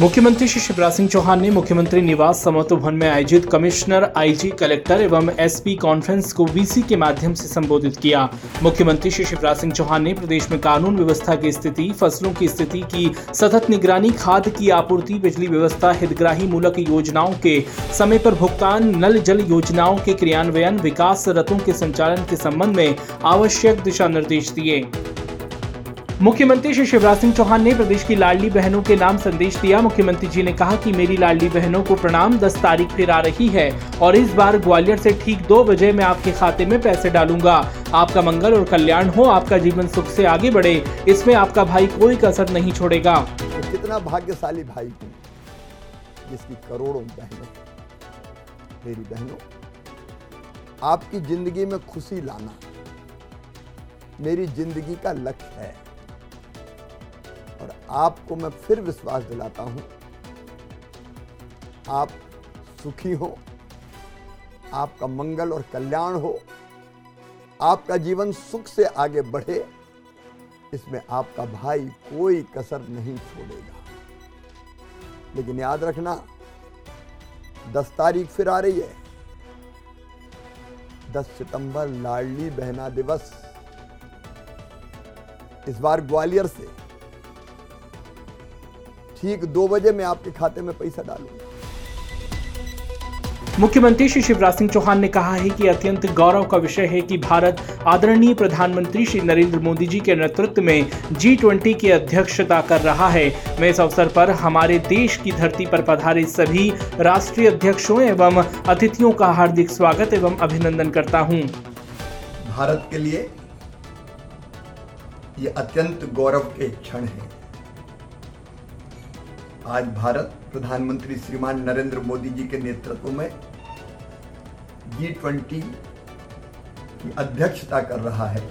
मुख्यमंत्री श्री शिवराज सिंह चौहान ने मुख्यमंत्री निवास समत्व भवन में आयोजित कमिश्नर, आईजी, कलेक्टर एवं एसपी कॉन्फ्रेंस को वीसी के माध्यम से संबोधित किया। मुख्यमंत्री श्री शिवराज सिंह चौहान ने प्रदेश में कानून व्यवस्था की स्थिति, फ़सलों की स्थिति की सतत निगरानी, खाद की आपूर्ति, बिजली व्यवस्था, हितग्राही मूलक योजनाओं के समय पर भुगतान, नल जल योजनाओं के क्रियान्वयन, विकास रथों के संचालन के संबंध में आवश्यक दिशा निर्देश दिए। मुख्यमंत्री श्री शिवराज सिंह चौहान ने प्रदेश की लाडली बहनों के नाम संदेश दिया। मुख्यमंत्री जी ने कहा कि मेरी लाडली बहनों को प्रणाम, दस तारीख फिर आ रही है और इस बार ग्वालियर से ठीक दो बजे मैं आपके खाते में पैसे डालूँगा। आपका मंगल और कल्याण हो, आपका जीवन सुख से आगे बढ़े, इसमें आपका भाई कोई कसर नहीं छोड़ेगा। तो कितना भाग्यशाली भाई जिसकी करोड़ों बहनों मेरी बहनों, आपकी ज़िंदगी में खुशी लाना मेरी ज़िंदगी का लक्ष्य है। और आपको मैं फिर विश्वास दिलाता हूँ, आप सुखी हो, आपका मंगल और कल्याण हो, आपका जीवन सुख से आगे बढ़े, इसमें आपका भाई कोई कसर नहीं छोड़ेगा। लेकिन याद रखना, दस तारीख फिर आ रही है। दस सितंबर लाडली बहना दिवस। इस बार ग्वालियर से ठीक दो बजे मैं आपके खाते में पैसा डालूँगा। मुख्यमंत्री श्री शिवराज सिंह चौहान ने कहा है कि अत्यंत गौरव का विषय है कि भारत आदरणीय प्रधानमंत्री श्री नरेंद्र मोदी जी के नेतृत्व में जी ट्वेंटी की अध्यक्षता कर रहा है। मैं इस अवसर पर हमारे देश की धरती पर पधारे सभी राष्ट्रीय अध्यक्षों एवं अतिथियों का हार्दिक स्वागत एवं अभिनंदन करता हूँ। भारत के लिए ये अत्यंत गौरव के क्षण है। आज भारत प्रधानमंत्री श्रीमान नरेंद्र मोदी जी के नेतृत्व में जी ट्वेंटी की अध्यक्षता कर रहा है।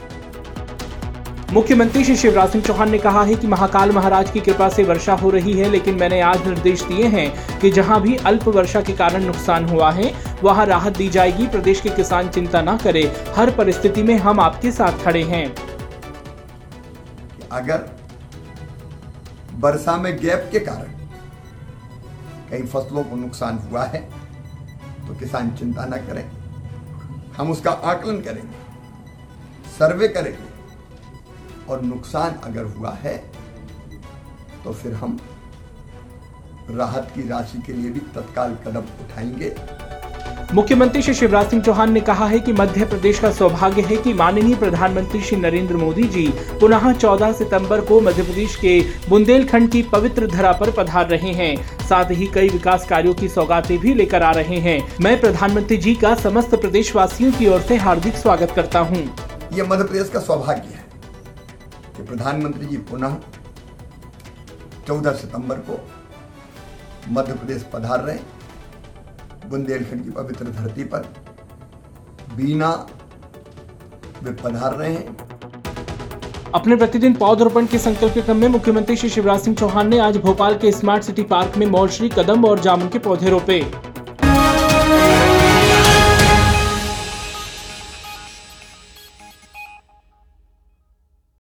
मुख्यमंत्री श्री शिवराज सिंह चौहान ने कहा है कि महाकाल महाराज की कृपा से वर्षा हो रही है लेकिन मैंने आज निर्देश दिए हैं कि जहाँ भी अल्प वर्षा के कारण नुकसान हुआ है वहाँ राहत दी जाएगी। प्रदेश के किसान चिंता न करें। हर परिस्थिति में हम आपके साथ खड़े हैं। अगर वर्षा में गैप के कारण कई फ़सलों को नुकसान हुआ है तो किसान चिंता न करें। हम उसका आकलन करेंगे, सर्वे करेंगे, और नुकसान अगर हुआ है तो फिर हम राहत की राशि के लिए भी तत्काल कदम उठाएँगे। मुख्यमंत्री श्री शिवराज सिंह चौहान ने कहा है कि मध्य प्रदेश का सौभाग्य है कि माननीय प्रधानमंत्री श्री नरेंद्र मोदी जी पुनः 14 सितंबर को मध्य प्रदेश के बुंदेलखंड की पवित्र धरा पर पधार रहे हैं। साथ ही कई विकास कार्यों की सौगातें भी लेकर आ रहे हैं। मैं प्रधानमंत्री जी का समस्त प्रदेश वासियों की ओर से हार्दिक स्वागत करता हूँ। ये मध्य प्रदेश का सौभाग्य है कि प्रधानमंत्री जी पुनः चौदह सितंबर को मध्य प्रदेश पधार रहे हैं। बुंदेलखंड की पवित्र धरती पर बीना वे पधार रहे हैं। अपने प्रतिदिन पौधरोपण के संकल्प के क्रम में मुख्यमंत्री श्री शिवराज सिंह चौहान ने आज भोपाल के स्मार्ट सिटी पार्क में मौल श्री कदम और जामुन के पौधे रोपे।